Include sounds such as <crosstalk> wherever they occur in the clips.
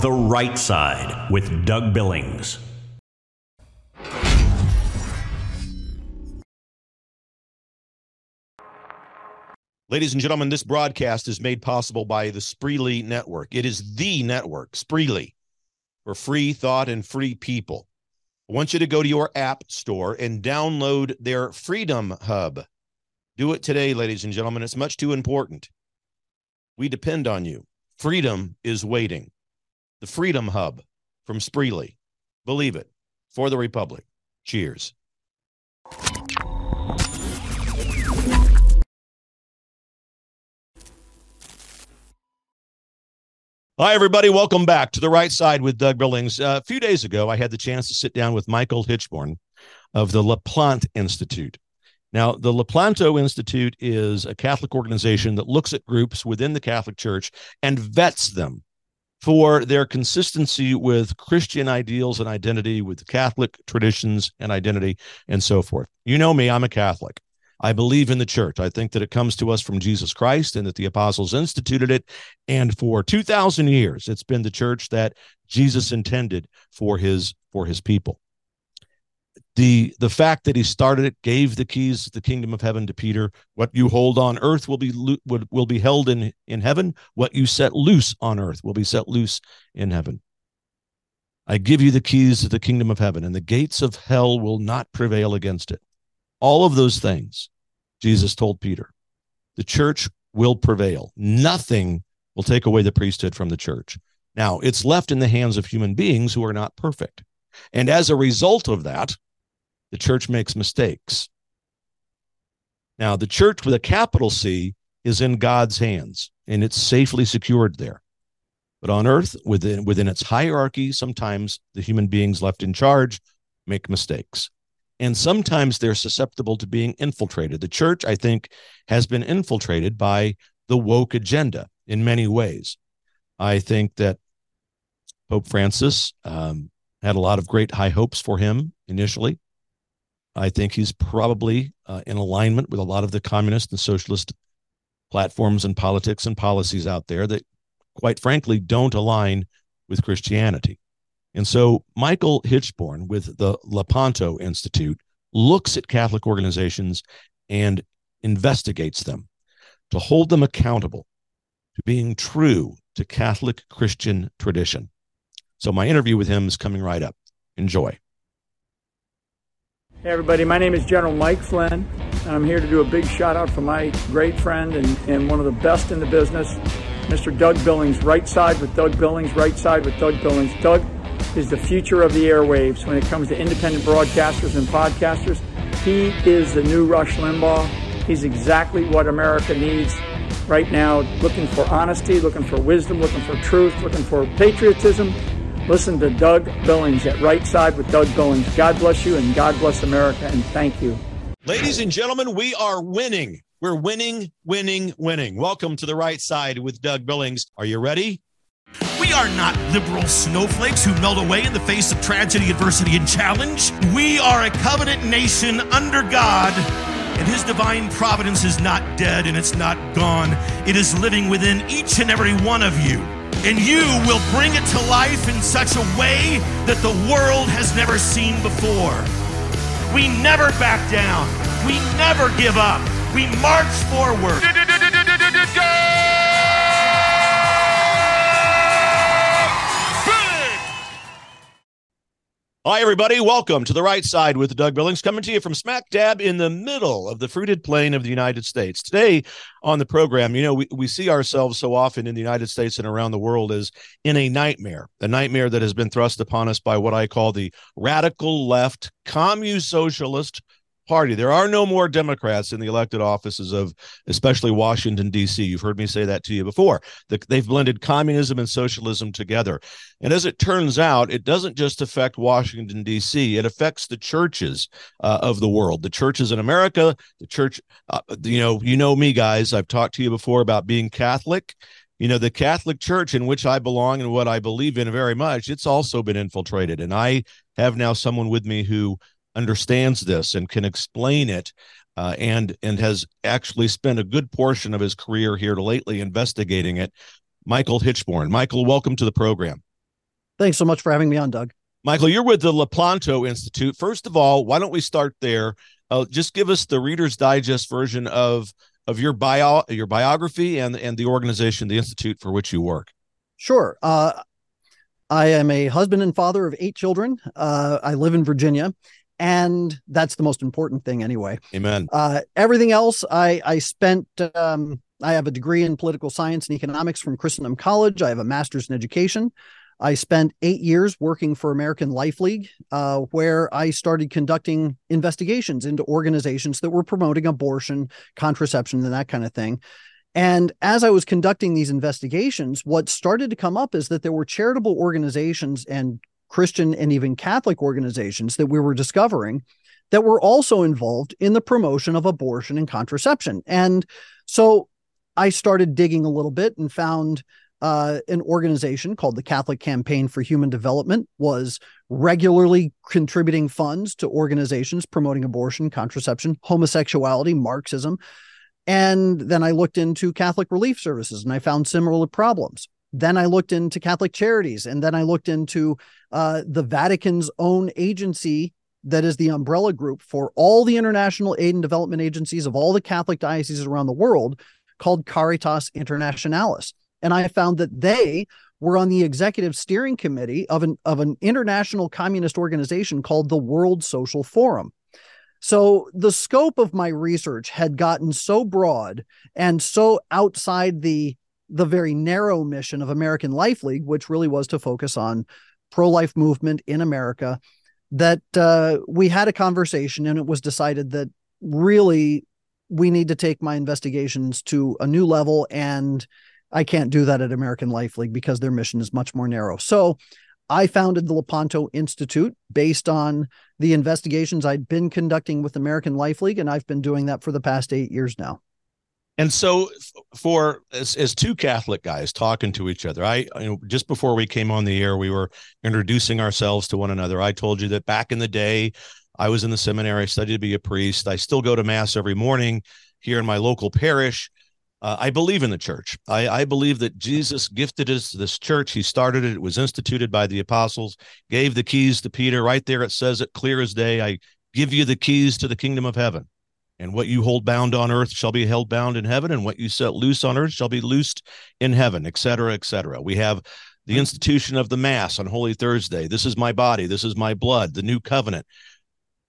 The Right Side with Doug Billings. Ladies and gentlemen, this broadcast is made possible by the Spreely Network. It is the network, Spreely, for free thought and free people. I want you to go to your app store and download their Freedom Hub. Do it today, ladies and gentlemen. It's much too important. We depend on you. Freedom is waiting. The Freedom Hub from Spreely. Believe it. For the Republic. Cheers. Hi, everybody. Welcome back to the right side with Doug Billings. Uh, a few days ago, I had the chance to sit down with Michael Hitchborn of the Lepanto Institute. Now, the Lepanto Institute is a Catholic organization that looks at groups within the Catholic Church and vets them for their consistency with Christian ideals and identity, with Catholic traditions and identity, and so forth. You know me, I'm a Catholic. I believe in the church. I think that it comes to us from Jesus Christ and that the apostles instituted it. And for 2000 years, it's been the church that Jesus intended for his for his people. The the fact that he started it gave the keys to the kingdom of heaven to Peter. What you hold on earth will be will, will be held in in heaven. What you set loose on earth will be set loose in heaven. I give you the keys to the kingdom of heaven, and the gates of hell will not prevail against it. All of those things Jesus told Peter. The church will prevail. Nothing will take away the priesthood from the church. Now, it's left in the hands of human beings who are not perfect. And as a result of that, the church makes mistakes. Now, the church with a capital C is in God's hands and it's safely secured there. But on earth, within, within its hierarchy, sometimes the human beings left in charge make mistakes and sometimes they're susceptible to being infiltrated. The church, I think, has been infiltrated by the woke agenda in many ways. I think that Pope Francis um, had a lot of great high hopes for him initially. I think he's probably uh, in alignment with a lot of the communist and socialist platforms and politics and policies out there that, quite frankly, don't align with Christianity. And so Michael Hitchborn with the Lepanto Institute looks at Catholic organizations and investigates them to hold them accountable to being true to Catholic Christian tradition. So my interview with him is coming right up. Enjoy. Hey everybody, my name is General Mike Flynn, and I'm here to do a big shout out for my great friend and, and one of the best in the business, Mr. Doug Billings. Right side with Doug Billings, right side with Doug Billings. Doug, is the future of the airwaves when it comes to independent broadcasters and podcasters. He is the new Rush Limbaugh. He's exactly what America needs right now, looking for honesty, looking for wisdom, looking for truth, looking for patriotism. Listen to Doug Billings at Right Side with Doug Billings. God bless you and God bless America, and thank you. Ladies and gentlemen, we are winning. We're winning, winning, winning. Welcome to the right side with Doug Billings. Are you ready? We are not liberal snowflakes who melt away in the face of tragedy, adversity, and challenge. We are a covenant nation under God, and His divine providence is not dead and it's not gone. It is living within each and every one of you. And you will bring it to life in such a way that the world has never seen before. We never back down. We never give up. We march forward. Hi, everybody. Welcome to the right side with Doug Billings, coming to you from smack dab in the middle of the fruited plain of the United States. Today on the program, you know, we, we see ourselves so often in the United States and around the world as in a nightmare, a nightmare that has been thrust upon us by what I call the radical left, commune socialist party. There are no more Democrats in the elected offices of especially Washington, D.C. You've heard me say that to you before. they've blended communism and socialism together. And as it turns out, it doesn't just affect Washington, D.C., it affects the churches uh, of the world, the churches in America, the church. Uh, you know, you know me, guys. I've talked to you before about being Catholic you know the catholic church in which i belong and what i believe in very much it's also been infiltrated and i have now someone with me who understands this and can explain it uh, and and has actually spent a good portion of his career here lately investigating it michael hitchborn michael welcome to the program Thanks so much for having me on, Doug. Michael, you're with the Lepanto Institute. First of all, why don't we start there? Uh, just give us the Reader's Digest version of of your bio your biography and and the organization, the institute for which you work. Sure. Uh, I am a husband and father of eight children. Uh, I live in Virginia, and that's the most important thing, anyway. Amen. Uh, everything else, I I spent. Um, I have a degree in political science and economics from Christendom College. I have a master's in education. I spent eight years working for American Life League, uh, where I started conducting investigations into organizations that were promoting abortion, contraception, and that kind of thing. And as I was conducting these investigations, what started to come up is that there were charitable organizations and Christian and even Catholic organizations that we were discovering that were also involved in the promotion of abortion and contraception. And so I started digging a little bit and found uh, an organization called the Catholic Campaign for Human Development was regularly contributing funds to organizations promoting abortion, contraception, homosexuality, Marxism. And then I looked into Catholic Relief Services and I found similar problems. Then I looked into Catholic Charities and then I looked into uh, the Vatican's own agency that is the umbrella group for all the international aid and development agencies of all the Catholic dioceses around the world called Caritas Internationalis. And I found that they were on the executive steering committee of an, of an international communist organization called the World Social Forum. So the scope of my research had gotten so broad and so outside the the very narrow mission of American Life League, which really was to focus on pro-life movement in America, that uh, we had a conversation and it was decided that really we need to take my investigations to a new level and I can't do that at American Life League because their mission is much more narrow. So I founded the Lepanto Institute based on the investigations I'd been conducting with American Life League, and I've been doing that for the past eight years now. And so, for as, as two Catholic guys talking to each other, I you know, just before we came on the air, we were introducing ourselves to one another. I told you that back in the day, I was in the seminary, I studied to be a priest. I still go to mass every morning here in my local parish. Uh, I believe in the church. I, I, believe that Jesus gifted us this church. He started it. It was instituted by the apostles, gave the keys to Peter. Right there, it says it clear as day. I give you the keys to the kingdom of heaven. And what you hold bound on earth shall be held bound in heaven, and what you set loose on earth shall be loosed in heaven, et cetera, et cetera. We have the institution of the Mass on Holy Thursday. This is my body. This is my blood, the new covenant.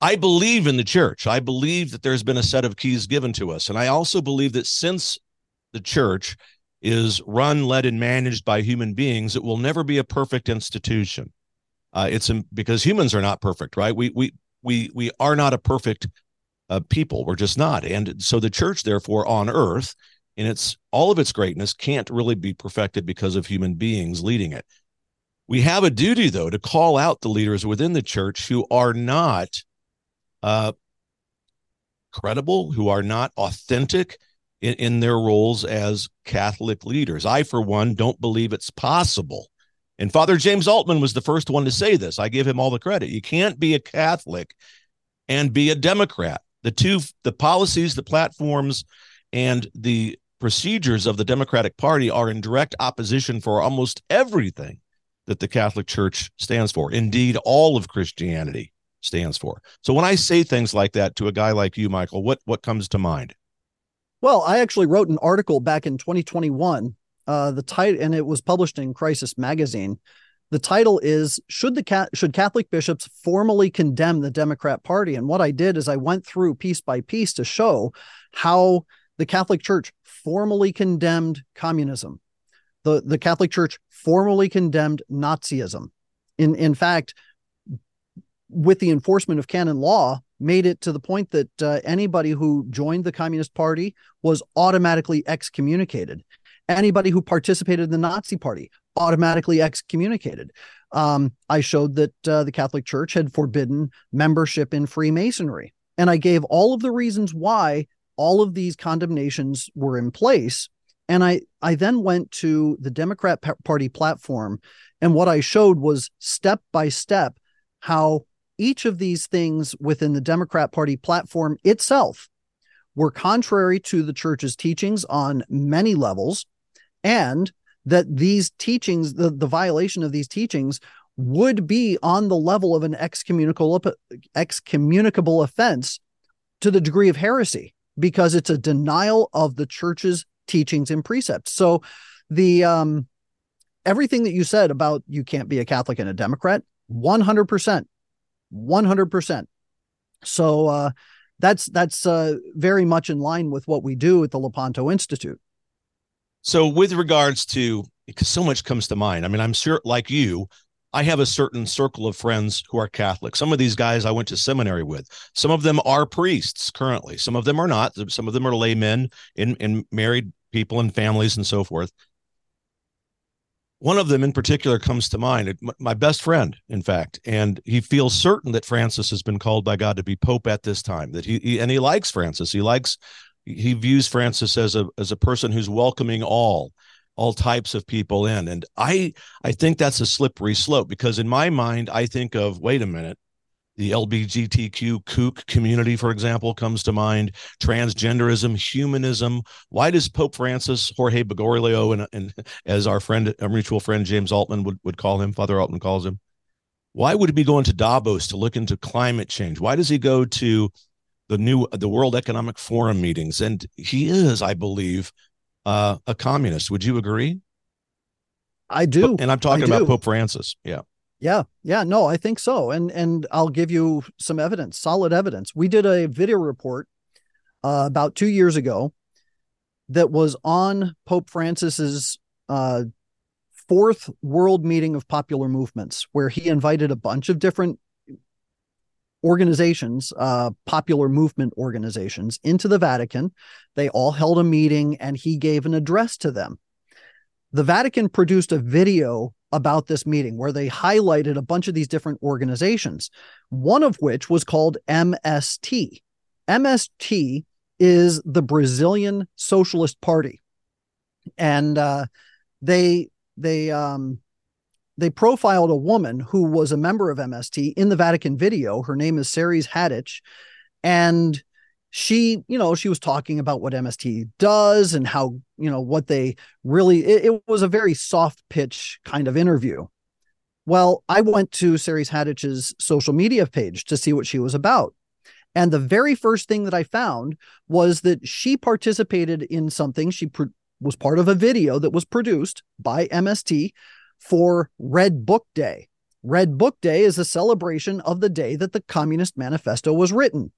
I believe in the church. I believe that there's been a set of keys given to us. And I also believe that since the church is run, led, and managed by human beings, it will never be a perfect institution. Uh, it's because humans are not perfect, right? We we we we are not a perfect uh, people. We're just not, and so the church, therefore, on earth, in its all of its greatness, can't really be perfected because of human beings leading it. We have a duty, though, to call out the leaders within the church who are not uh, credible, who are not authentic, in, in their roles as Catholic leaders. I, for one, don't believe it's possible. And Father James Altman was the first one to say this. I give him all the credit. You can't be a Catholic and be a Democrat. The two, the policies, the platforms, and the procedures of the Democratic Party are in direct opposition for almost everything that the Catholic Church stands for. Indeed, all of Christianity stands for. So when I say things like that to a guy like you, Michael, what what comes to mind? Well, I actually wrote an article back in 2021. Uh, the title, and it was published in Crisis Magazine. The title is "Should the should Catholic bishops formally condemn the Democrat Party?" And what I did is I went through piece by piece to show how the Catholic Church formally condemned communism. The the Catholic Church formally condemned Nazism. In in fact, with the enforcement of canon law, made it to the point that uh, anybody who joined the Communist Party was automatically excommunicated. Anybody who participated in the Nazi Party automatically excommunicated. Um, I showed that uh, the Catholic Church had forbidden membership in Freemasonry, and I gave all of the reasons why all of these condemnations were in place. And I, I then went to the Democrat Party platform, and what I showed was step by step how each of these things within the Democrat Party platform itself were contrary to the church's teachings on many levels, and that these teachings, the, the violation of these teachings, would be on the level of an excommunicable excommunicable offense to the degree of heresy because it's a denial of the church's teachings and precepts. So the um everything that you said about you can't be a Catholic and a Democrat, 100%. 100%. So uh that's that's uh very much in line with what we do at the Lepanto Institute. So with regards to because so much comes to mind. I mean, I'm sure like you, I have a certain circle of friends who are Catholic. Some of these guys I went to seminary with. Some of them are priests currently. Some of them are not. Some of them are laymen in, in married people and families and so forth. One of them in particular comes to mind, my best friend, in fact, and he feels certain that Francis has been called by God to be pope at this time. That he, he and he likes Francis. He likes he views Francis as a as a person who's welcoming all all types of people in. And i i think that's a slippery slope because in my mind i think of wait a minute the lbgtq kook community for example comes to mind transgenderism humanism. Why does pope francis jorge bergoglio and, and as our friend our mutual friend james altman would, would call him father altman calls him why would he be going to davos to look into climate change? Why does he go to the new the world economic forum meetings and he is i believe uh, a communist. Would you agree? I do. And I'm talking about Pope Francis. Yeah. Yeah. Yeah. No, I think so. And and I'll give you some evidence, solid evidence. We did a video report uh, about two years ago that was on Pope Francis's uh, fourth world meeting of popular movements, where he invited a bunch of different organizations, uh, popular movement organizations, into the Vatican. They all held a meeting and he gave an address to them. The Vatican produced a video about this meeting where they highlighted a bunch of these different organizations, one of which was called MST. MST is the Brazilian Socialist Party. And uh, they they um, they profiled a woman who was a member of MST in the Vatican video. Her name is Ceres Hadich. And she, you know, she was talking about what MST does and how, you know, what they really, it, it was a very soft pitch kind of interview. Well, I went to Ceres Hadich's social media page to see what she was about. And the very first thing that I found was that she participated in something. She was part of a video that was produced by MST for Red Book Day. Red Book Day is a celebration of the day that the Communist Manifesto was written.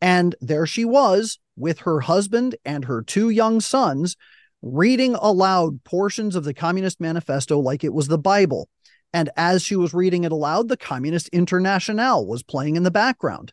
And there she was with her husband and her two young sons reading aloud portions of the Communist Manifesto like it was the Bible. And as she was reading it aloud, the Communist Internationale was playing in the background.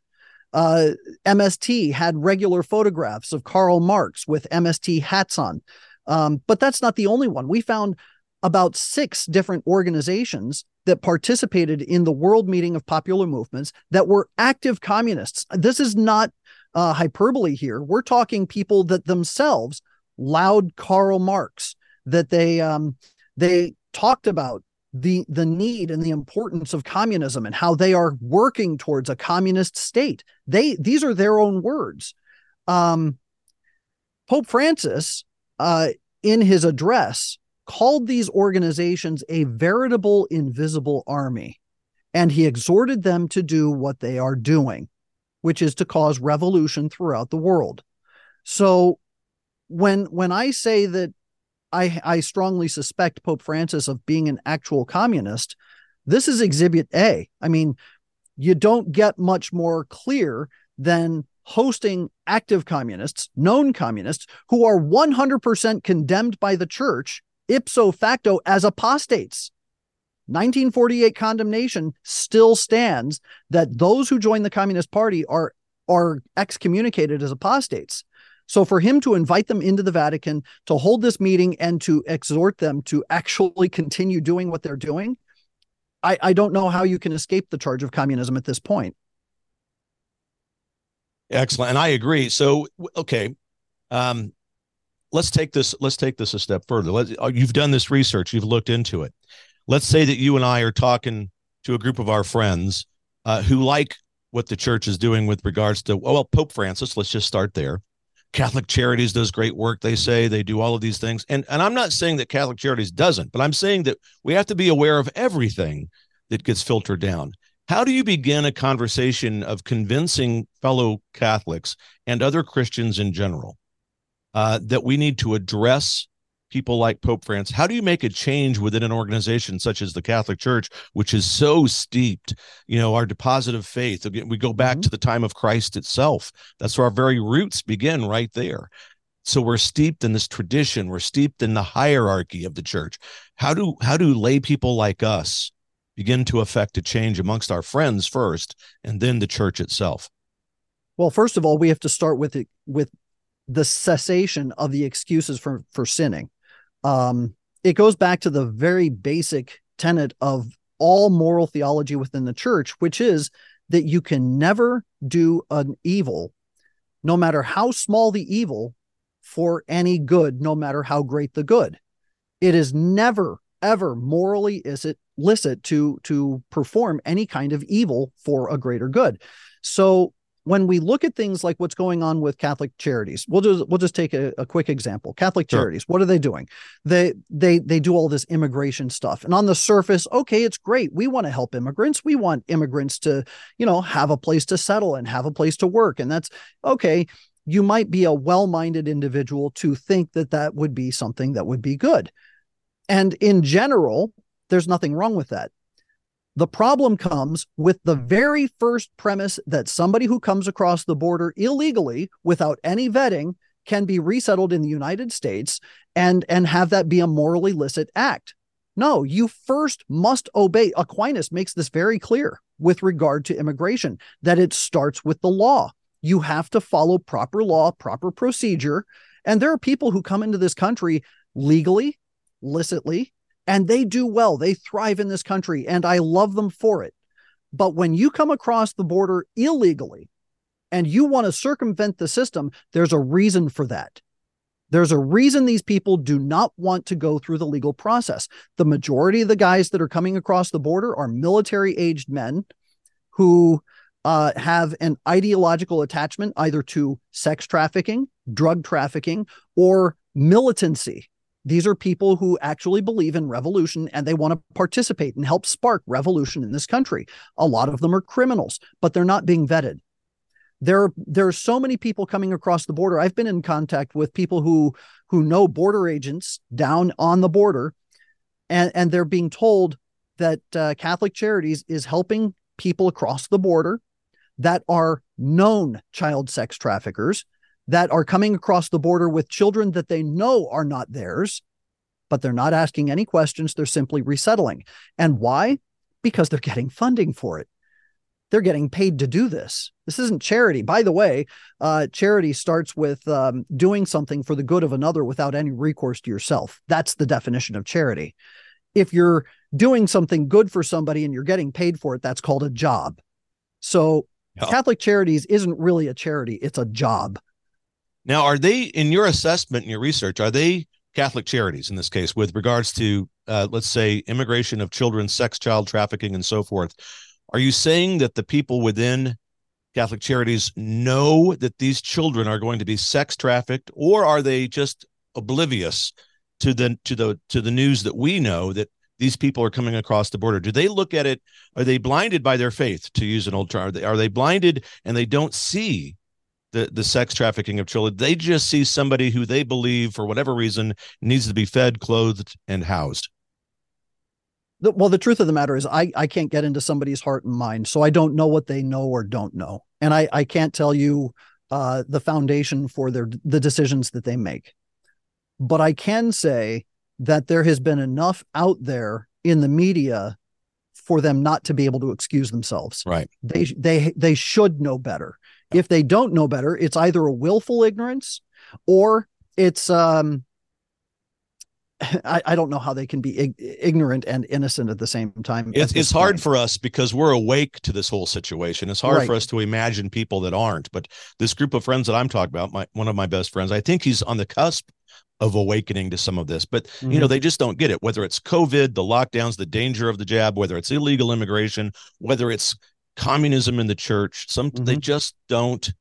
Uh, MST had regular photographs of Karl Marx with MST hats on. Um, but that's not the only one. We found about six different organizations that participated in the World Meeting of Popular Movements that were active communists. This is not uh, hyperbole here. We're talking people that themselves loud Karl Marx, that they um, they talked about the the need and the importance of communism and how they are working towards a communist state. They these are their own words. Um, Pope Francis, uh, in his address, called these organizations a veritable invisible army, and he exhorted them to do what they are doing, which is to cause revolution throughout the world. So when when I say that I I strongly suspect Pope Francis of being an actual communist, this is exhibit A. I mean, you don't get much more clear than hosting active communists, known communists, who are 100% condemned by the church ipso facto as apostates. 1948 condemnation still stands that those who join the Communist Party are are excommunicated as apostates. So for him to invite them into the Vatican to hold this meeting and to exhort them to actually continue doing what they're doing, I, I don't know how you can escape the charge of communism at this point. Excellent, and I agree. So okay, um, let's take this let's take this a step further Let, uh, you've done this research you've looked into it let's say that you and i are talking to a group of our friends uh, who like what the church is doing with regards to well pope francis let's just start there Catholic Charities does great work. They say they do all of these things. And, and I'm not saying that Catholic Charities doesn't, but I'm saying that we have to be aware of everything that gets filtered down. How do you begin a conversation of convincing fellow Catholics and other Christians in general uh, that we need to address people like Pope Francis? How do you make a change within an organization such as the Catholic Church, which is so steeped, you know, our deposit of faith? We go back mm-hmm. to the time of Christ itself. That's where our very roots begin right there. So we're steeped in this tradition. We're steeped in the hierarchy of the church. How do how do lay people like us begin to affect a change amongst our friends first and then the church itself? Well, first of all, we have to start with it with the cessation of the excuses for for sinning. Um, it goes back to the very basic tenet of all moral theology within the church, which is that you can never do an evil, no matter how small the evil, for any good, no matter how great the good. It is never ever morally is it licit to to perform any kind of evil for a greater good. So when we look at things like what's going on with Catholic charities, we'll just we'll just take a, a quick example. Catholic sure. charities, what are they doing? They they they do all this immigration stuff, and on the surface, okay, it's great. We want to help immigrants. We want immigrants to, you know, have a place to settle and have a place to work, and that's okay. You might be a well-minded individual to think that that would be something that would be good. And in general, there's nothing wrong with that. The problem comes with the very first premise that somebody who comes across the border illegally without any vetting can be resettled in the United States and and have that be a morally licit act. No, you first must obey. Aquinas makes this very clear with regard to immigration that it starts with the law. You have to follow proper law, proper procedure. And there are people who come into this country legally licitly and they do well. They thrive in this country and I love them for it. But when you come across the border illegally and you want to circumvent the system, there's a reason for that. There's a reason these people do not want to go through the legal process. The majority of the guys that are coming across the border are military aged men who uh, have an ideological attachment either to sex trafficking, drug trafficking, or militancy. These are people who actually believe in revolution and they want to participate and help spark revolution in this country. A lot of them are criminals, but they're not being vetted. There, there are so many people coming across the border. I've been in contact with people who who know border agents down on the border, and and they're being told that uh, Catholic Charities is helping people across the border that are known child sex traffickers that are coming across the border with children that they know are not theirs, but they're not asking any questions. They're simply resettling. And why? Because they're getting funding for it. They're getting paid to do this. This isn't charity. By the way, uh, charity starts with um, doing something for the good of another without any recourse to yourself. That's the definition of charity. If you're doing something good for somebody and you're getting paid for it, that's called a job. So Catholic Charities isn't really a charity, it's a job. Now, are they in your assessment and your research? Are they Catholic charities in this case, with regards to uh, let's say immigration of children, sex, child trafficking, and so forth? Are you saying that the people within Catholic charities know that these children are going to be sex trafficked, or are they just oblivious to the to the to the news that we know that these people are coming across the border? Do they look at it? Are they blinded by their faith, to use an old term? Are they, are they blinded and they don't see the the sex trafficking of children. They just see somebody who they believe, for whatever reason, needs to be fed, clothed, and housed. The, well, the truth of the matter is, I I can't get into somebody's heart and mind, so I don't know what they know or don't know, and I I can't tell you uh, the foundation for their the decisions that they make. But I can say that there has been enough out there in the media for them not to be able to excuse themselves. Right. They they they should know better. If they don't know better, it's either a willful ignorance or it's um <laughs> I, I don't know how they can be ig- ignorant and innocent at the same time. It's, it's hard for us because we're awake to this whole situation. It's hard right. for us to imagine people that aren't. But this group of friends that I'm talking about, my one of my best friends, I think he's on the cusp of awakening to some of this. But mm-hmm. you know, mm-hmm. they just don't get it. Whether it's COVID, the lockdowns, the danger of the jab, whether it's illegal immigration, whether it's communism in the church some mm-hmm. they just don't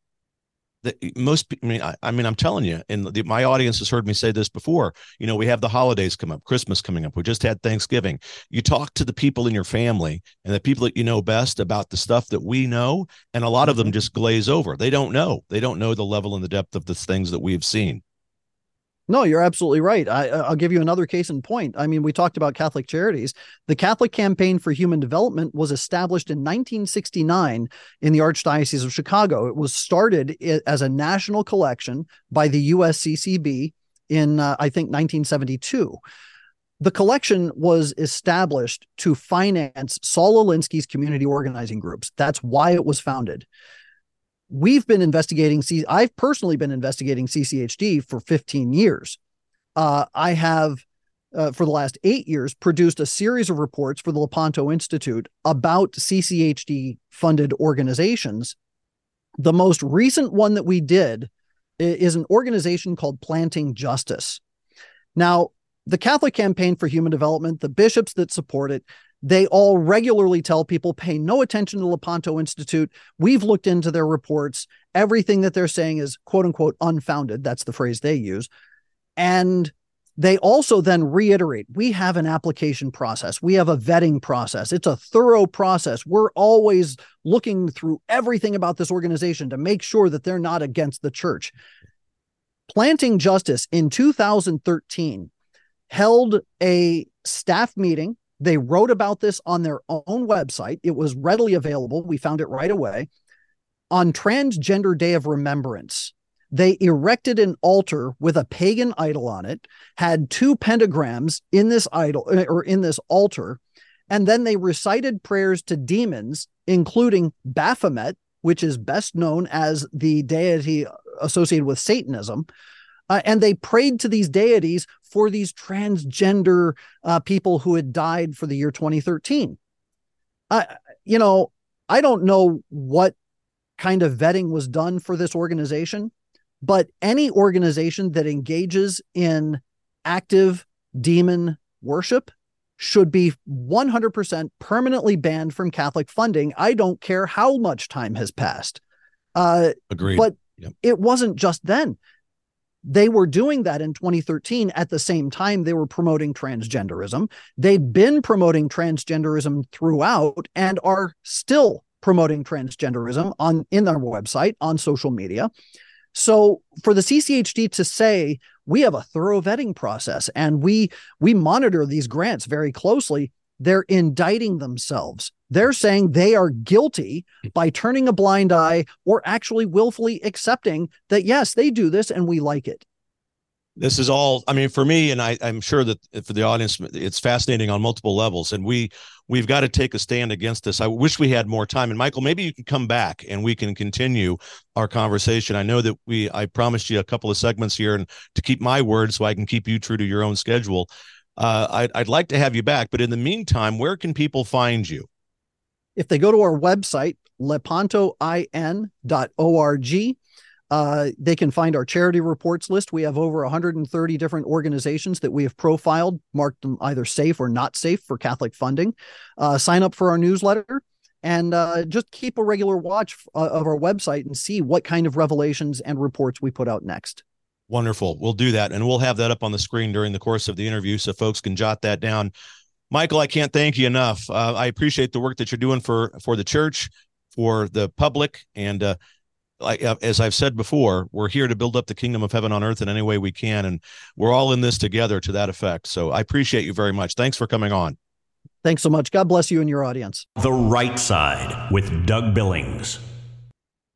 that most I mean I, I, mean I'm telling you and the, my audience has heard me say this before you know we have the holidays come up Christmas coming up we just had Thanksgiving you talk to the people in your family and the people that you know best about the stuff that we know and a lot of them mm-hmm. just glaze over they don't know they don't know the level and the depth of the things that we've seen no, you're absolutely right. I, will give you another case in point. I mean, we talked about Catholic Charities. The Catholic Campaign for Human Development was established in 1969 in the Archdiocese of Chicago. It was started as a national collection by the USCCB in, uh, I think, 1972. The collection was established to finance Saul Alinsky's community organizing groups. That's why it was founded we've been investigating C I've personally been investigating CCHD for 15 years. Uh, I have uh, for the last eight years produced a series of reports for the Lepanto Institute about CCHD funded organizations. The most recent one that we did is an organization called Planting Justice. Now, the Catholic Campaign for Human Development, the bishops that support it, they all regularly tell people pay no attention to Lepanto Institute. We've looked into their reports. Everything that they're saying is quote unquote unfounded. That's the phrase they use. And they also then reiterate we have an application process, we have a vetting process. It's a thorough process. We're always looking through everything about this organization to make sure that they're not against the church. Planting Justice in 2013 held a staff meeting they wrote about this on their own website. It was readily available. We found it right away. On Transgender Day of Remembrance, they erected an altar with a pagan idol on it, had two pentagrams in this idol uh, or in this altar, and then they recited prayers to demons, including Baphomet, which is best known as the deity associated with Satanism, uh, and they prayed to these deities for these transgender uh, people who had died for the year 2013. Uh, you know, I don't know what kind of vetting was done for this organization, but any organization that engages in active demon worship should be 100% permanently banned from Catholic funding. I don't care how much time has passed. Uh, Agreed. But yep. it wasn't just then they were doing that in 2013 at the same time they were promoting transgenderism. They've been promoting transgenderism throughout and are still promoting transgenderism on in their website, on social media. So for the CCHD to say we have a thorough vetting process and we we monitor these grants very closely, they're indicting themselves. They're saying they are guilty by turning a blind eye or actually willfully accepting that, yes, they do this and we like it. This is all, I mean, for me, and I, I'm sure that for the audience, it's fascinating on multiple levels. And we, we've got to take a stand against this. I wish we had more time. And Michael, maybe you can come back and we can continue our conversation. I know that we, I promised you a couple of segments here and to keep my word so I can keep you true to your own schedule uh, I'd, I'd like to have you back. But in the meantime, where can people find you? If they go to our website, lepantoin.org, uh, they can find our charity reports list. We have over 130 different organizations that we have profiled, marked them either safe or not safe for Catholic funding. Uh, sign up for our newsletter and uh, just keep a regular watch uh, of our website and see what kind of revelations and reports we put out next. Wonderful. We'll do that. And we'll have that up on the screen during the course of the interview so folks can jot that down. Michael, I can't thank you enough. Uh, I appreciate the work that you're doing for for the church, for the public, and uh, I, uh, as I've said before, we're here to build up the kingdom of heaven on earth in any way we can, and we're all in this together to that effect. So I appreciate you very much. Thanks for coming on. Thanks so much. God bless you and your audience. The Right Side with Doug Billings.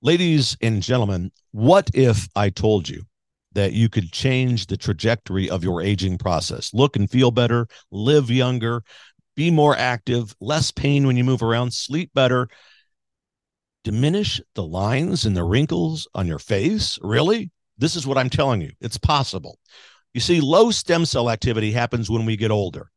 Ladies and gentlemen, what if I told you that you could change the trajectory of your aging process. Look and feel better, live younger, be more active, less pain when you move around, sleep better, diminish the lines and the wrinkles on your face. Really? This is what I'm telling you. It's possible. You see, low stem cell activity happens when we get older.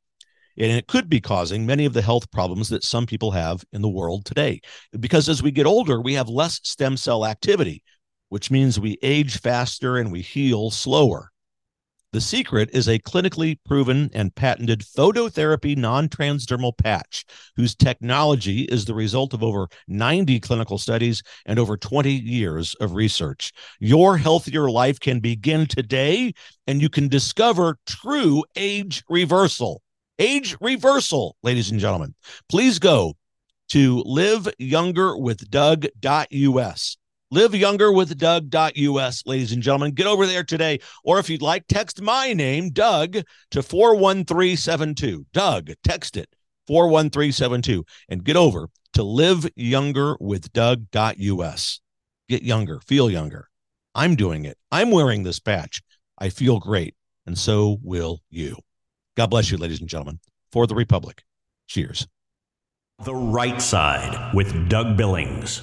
And it could be causing many of the health problems that some people have in the world today. Because as we get older, we have less stem cell activity, which means we age faster and we heal slower. The secret is a clinically proven and patented phototherapy non transdermal patch, whose technology is the result of over 90 clinical studies and over 20 years of research. Your healthier life can begin today, and you can discover true age reversal. Age reversal, ladies and gentlemen. Please go to liveyoungerwithdoug.us liveyounger.with.doug.us, ladies and gentlemen. Get over there today. Or if you'd like, text my name, Doug, to 41372. Doug, text it 41372 and get over to liveyounger.with.doug.us. Get younger, feel younger. I'm doing it. I'm wearing this patch. I feel great. And so will you. God bless you, ladies and gentlemen. For the Republic. Cheers. The Right Side with Doug Billings.